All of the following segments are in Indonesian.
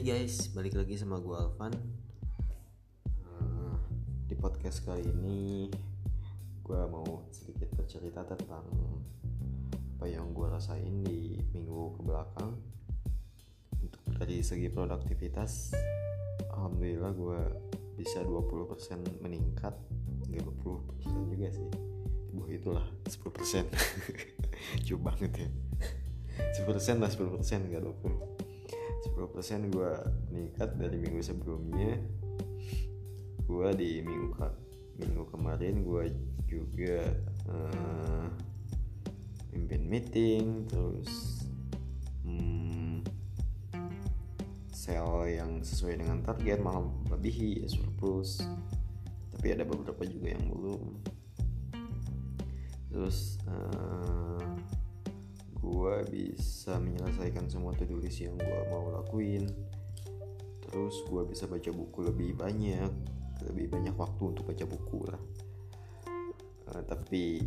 Hai guys, balik lagi sama gue Alvan. Eh, Di podcast kali ini Gue mau sedikit bercerita tentang Apa yang gue rasain di minggu ke belakang. Untuk dari segi produktivitas Alhamdulillah gue bisa 20% meningkat. Gak 20% juga sih. Buh itulah 10% Jauh banget ya. 10% lah 10% gak 20 10% gue meningkat dari minggu sebelumnya. Gue di minggu ke minggu kemarin gue juga uh, mimpin meeting terus hmm, sell yang sesuai dengan target malah melebihi ya surplus. Tapi ada beberapa juga yang belum. Terus uh, gue bisa menyelesaikan semua to-do list yang gue mau lakuin. Terus gue bisa baca buku lebih banyak lebih banyak waktu untuk baca buku lah. Uh, tapi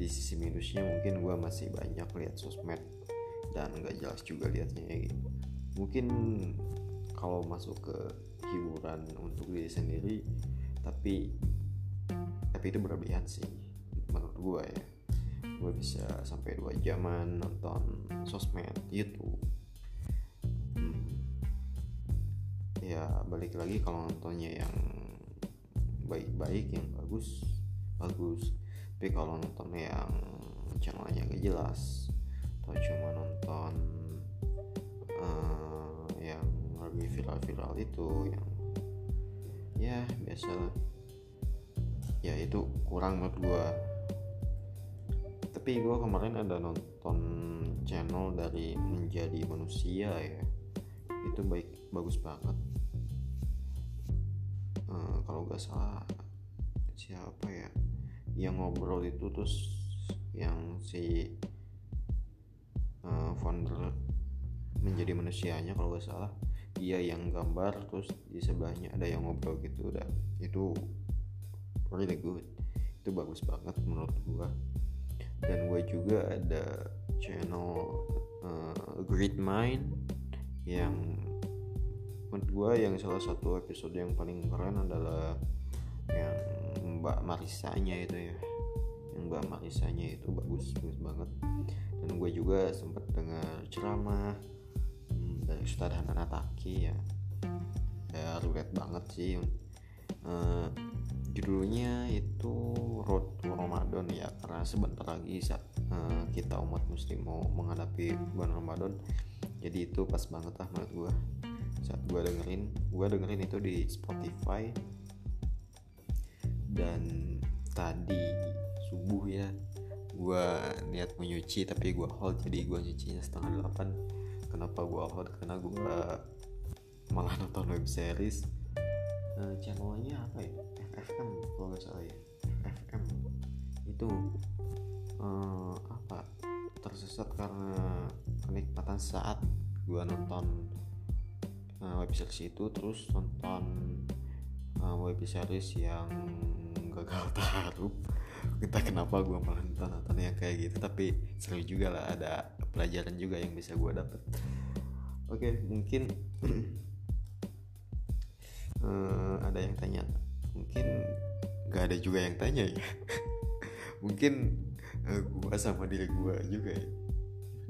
di sisi minusnya mungkin gue masih banyak lihat sosmed dan nggak jelas juga liatnya ya gitu. mungkin kalau masuk ke hiburan untuk diri sendiri tapi tapi itu berlebihan sih menurut gue ya gue bisa sampai dua jaman nonton sosmed YouTube hmm. ya balik lagi kalau nontonnya yang baik-baik yang bagus bagus. Tapi kalau nonton yang channelnya gak jelas atau cuma nonton uh, yang lebih viral-viral itu yang ya biasa. Ya itu kurang menurut gue tapi gue kemarin ada nonton channel dari menjadi manusia ya. Itu baik bagus banget. Uh, kalau gak salah siapa ya? Yang ngobrol itu terus yang si uh, founder menjadi manusianya kalau gak salah. Dia yang gambar terus di sebelahnya ada yang ngobrol gitu. Udah itu really good. Itu bagus banget menurut gua dan gue juga ada channel uh, Great Mind yang menurut gue yang salah satu episode yang paling keren adalah yang Mbak Marisanya itu ya. Yang Mbak Marisanya itu bagus bagus banget. Dan gue juga sempat dengar ceramah hmm, dari Ustadz Hanan Ataki ya. Ya relate banget sih uh, judulnya itu Road to Ramadan ya karena sebentar lagi saat uh, kita umat muslim mau menghadapi bulan Ramadan. Jadi itu pas banget lah menurut gue saat gue dengerin gue dengerin itu di Spotify. Dan tadi subuh ya gue niat mau nyuci tapi gue hold. Jadi gue nyucinya setengah delapan. Kenapa gue hold? Karena gue malah nonton web series uh, channelnya apa ya? FFM kalau nggak salah ya. FFM itu uh, apa? Tersesat karena kenikmatan saat gue nonton uh, web series itu terus nonton uh, web series yang gagal taruh. Entah kenapa gue malah nonton nonton yang kayak gitu tapi seru juga lah ada pelajaran juga yang bisa gue dapet. Oke okay, mungkin uh, ada yang tanya mungkin gak ada juga yang tanya ya? Mungkin uh, gua sama diri gua juga ya.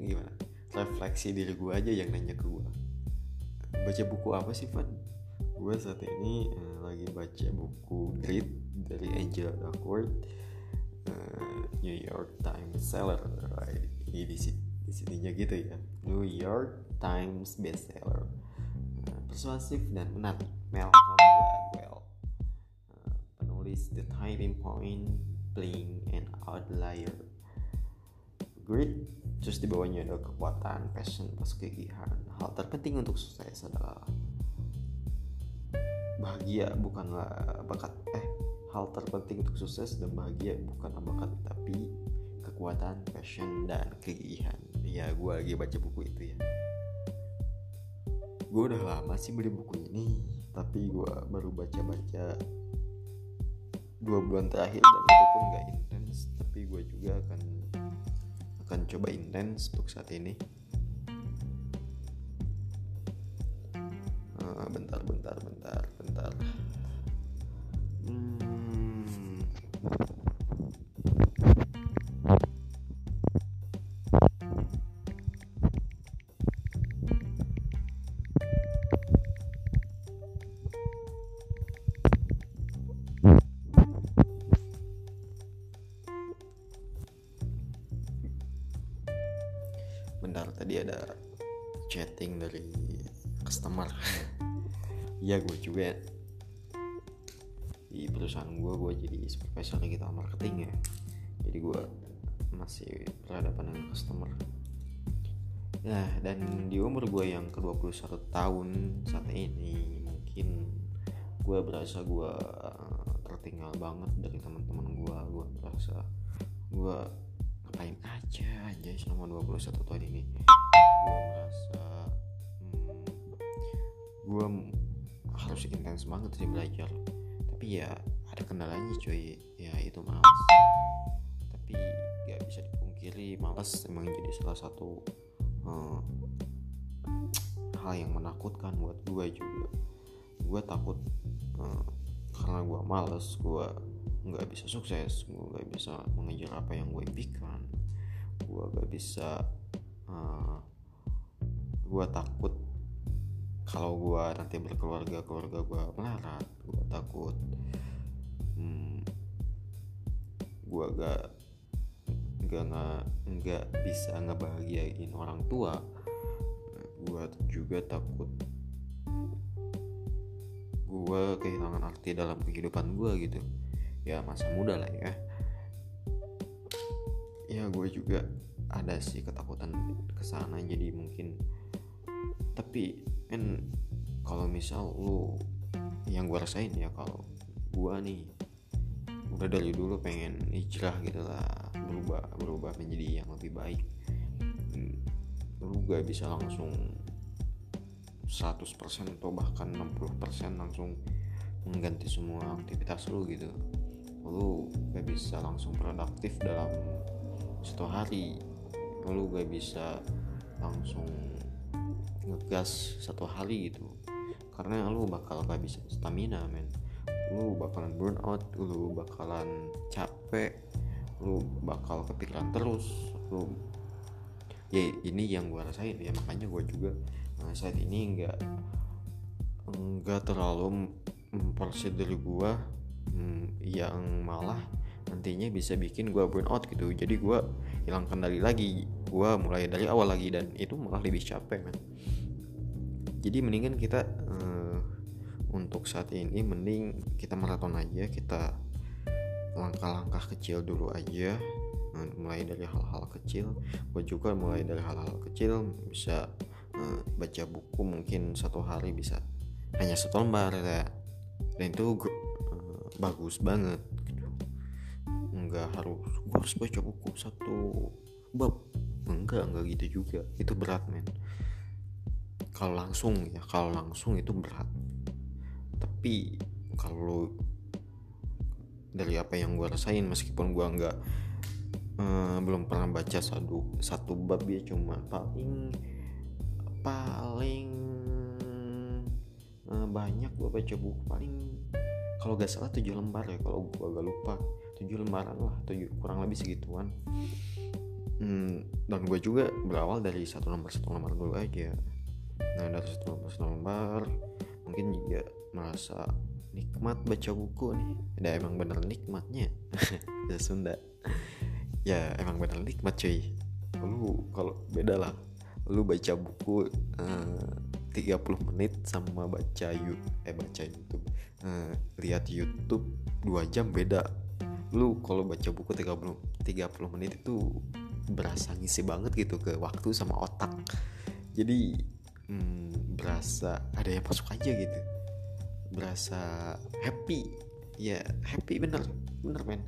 Gimana? Refleksi diri gua aja yang nanya ke gua. Baca buku apa sih Van? Gua saat ini uh, lagi baca buku Grit dari Angela Duckworth uh, New York Times seller right? ini di di sininya gitu ya. New York Times bestseller. Uh, persuasif dan menarik Malcolm Gladwell uh, penulis The Tipping Point Playing an Outlier. Grit terus di bawahnya ada kekuatan, passion, plus kegiatan. Hal terpenting untuk sukses adalah bahagia bukanlah bakat. Eh hal terpenting untuk sukses dan bahagia bukanlah bakat tapi kekuatan, passion, dan kegigihan ya gue lagi baca buku itu ya gue udah lama sih beli buku ini tapi gue baru baca-baca dua bulan terakhir dan itu pun gak intens. Tapi gue juga akan akan coba intens untuk saat ini. Bentar bentar bentar. Hmm. Ya gue juga. Di perusahaan gue gue jadi supervisor digital marketing ya. Jadi gue masih berhadapan dengan customer. Nah dan di umur gue yang ke 21 tahun saat ini mungkin gue berasa gue tertinggal banget dari teman-teman gue. Gue berasa gue ngapain aja aja selama 21 tahun ini. Gue merasa hmm, gue harus intens banget sih belajar. Tapi ya ada kendalanya cuy. Ya itu malas tapi gak bisa dipungkiri malas emang jadi salah satu hmm, hal yang menakutkan buat gue juga. Gue takut hmm, karena gue males gue nggak bisa sukses gue nggak bisa mengejar apa yang gue impikan gue gak bisa uh, gue takut kalau gue nanti berkeluarga keluarga gue melarat gue takut. Hmm, gue gak gak nggak nggak bisa ngebahagiain orang tua gue juga takut. Gue kehilangan arti dalam kehidupan gue gitu. Ya masa muda lah ya. Ya gue juga ada sih ketakutan ke sana. Jadi mungkin tapi kan kalau misal lu yang gue rasain ya kalau gue nih udah dari dulu pengen hijrah gitu lah berubah berubah menjadi yang lebih baik. Hmm, lu gak bisa langsung 100% atau bahkan 60% langsung mengganti semua aktivitas lu gitu. Lu gak bisa langsung produktif dalam satu hari. Lu gak bisa langsung ngegas satu hari gitu. Karena lu bakal gak bisa stamina men. Lu bakalan burn out lu bakalan capek lu bakal kepikiran terus lu ya ini yang gue rasain. Ya makanya gue juga saat ini nggak nggak terlalu mempersiap diri gue hmm, yang malah nantinya bisa bikin gue burn out gitu. Jadi gue hilang kendali lagi. Gue mulai dari awal lagi dan itu malah lebih capek man jadi mendingan kita uh, untuk saat ini mending kita maraton aja kita langkah-langkah kecil dulu aja. Uh, mulai dari hal-hal kecil. Gue juga mulai dari hal-hal kecil bisa uh, baca buku mungkin satu hari bisa. Hanya satu lembar ya. Dan itu bagus banget nggak harus gue harus baca buku satu bab. Enggak enggak gitu juga. Itu berat men. Kalau langsung ya kalau langsung itu berat. Tapi kalau dari apa yang gue rasain meskipun gue nggak uh, belum pernah baca satu satu bab ya cuma paling paling uh, banyak gue baca buku paling kalau gak salah tujuh lembar ya kalau gue gak lupa. Tujuh lembaran lah tujuh kurang lebih segituan. Hmm, dan gue juga berawal dari satu lembar satu lembar dulu aja. Nah dari satu lembar satu lembar mungkin juga merasa nikmat baca buku nih. Ada emang bener nikmatnya. Ya Sunda. Ya emang bener nikmat cuy. Lu kalau beda lah. Lu baca buku uh, 30 menit sama baca YouTube eh baca YouTube. Uh, lihat YouTube 2 jam beda. Lu kalau baca buku 30 30 menit itu berasa ngisi banget gitu ke waktu sama otak. Jadi hmm, berasa ada yang masuk aja gitu. Berasa happy. Ya happy bener bener men.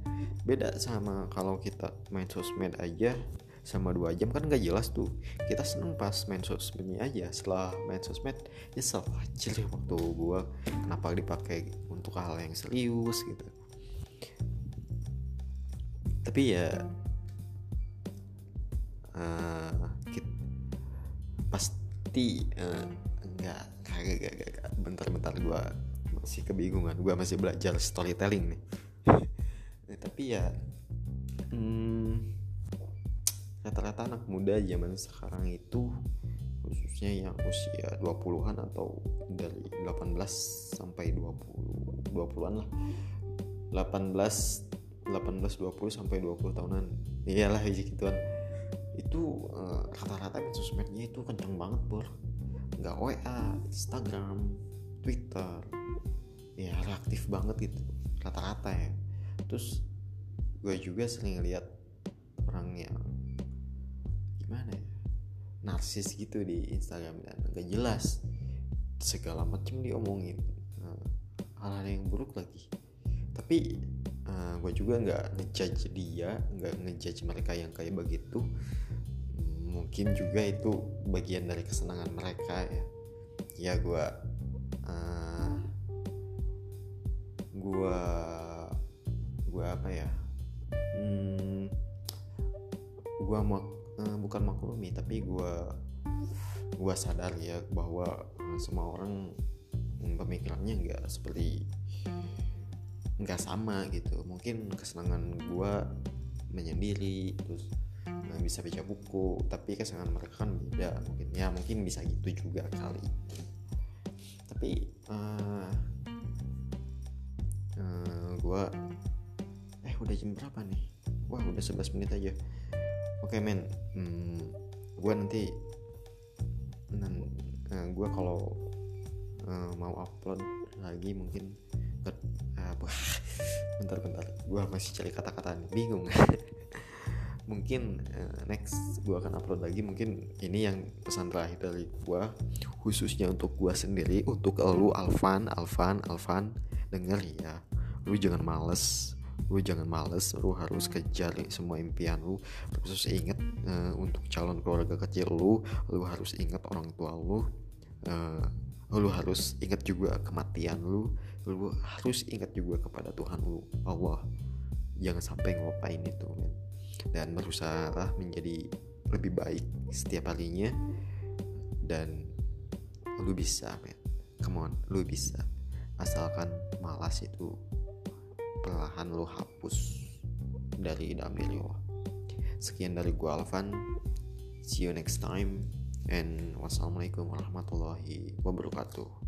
Beda sama kalau kita main sosmed aja sama dua jam kan gak jelas tuh kita seneng pas main sosmednya aja setelah main sosmed aja deh waktu gue kenapa dipakai untuk hal yang serius gitu tapi ya uh, kita, pasti uh, Gak, kagak, gak, gak, gak. Bentar-bentar gue masih kebingungan. Gue masih belajar storytelling nih. tapi ya, hmm, rata-rata anak muda zaman sekarang itu khususnya yang usia 20-an atau dari 18 sampai 20 20-an lah. 18 18 20 sampai 20 tahunan. Iyalah gituan. Itu uh, rata-rata sosmednya itu kenceng banget bor. Nggak WA Instagram Twitter. Ya reaktif banget gitu rata-rata ya. Terus gue juga sering lihat orang yang gimana ya? Narsis gitu di Instagram dan gak jelas segala macam diomongin. Uh, hal-hal yang buruk lagi. Tapi uh, gue juga nggak ngejudge dia nggak ngejudge mereka yang kayak begitu. Mungkin juga itu bagian dari kesenangan mereka ya. Ya gue uh, gue gue apa ya? Hmm, gue maklumi tapi gue gue sadar ya bahwa uh, semua orang pemikirannya nggak seperti nggak sama gitu. Mungkin kesenangan gue menyendiri terus uh, bisa baca buku tapi kesenangan mereka kan beda. Mungkin ya mungkin bisa gitu juga kali. Tapi uh, uh, gue eh udah jam berapa nih? Wah udah 11 menit aja. Oke okay, men. Hmm, gue nanti uh, gue kalau uh, mau upload lagi mungkin uh, bentar-bentar gue masih cari kata-kata bingung. Mungkin uh, next gue akan upload lagi mungkin ini yang pesan terakhir dari gue khususnya untuk gue sendiri untuk lu Alvan Alvan Alvan denger ya lu jangan males lu jangan males lu harus kejar semua impian lu. Terus inget uh, untuk calon keluarga kecil lu lu harus inget orang tua lu. Uh, lu harus ingat juga kematian lu. Lu harus ingat juga kepada Tuhan lu Allah. Jangan sampai ngelupain itu men. Dan berusaha menjadi lebih baik setiap harinya. Dan lu bisa men. Come on lu bisa. Asalkan malas itu perlahan lu hapus dari dalam diri lo sekian dari gua Alvan. See you next time and wassalamualaikum warahmatullahi wabarakatuh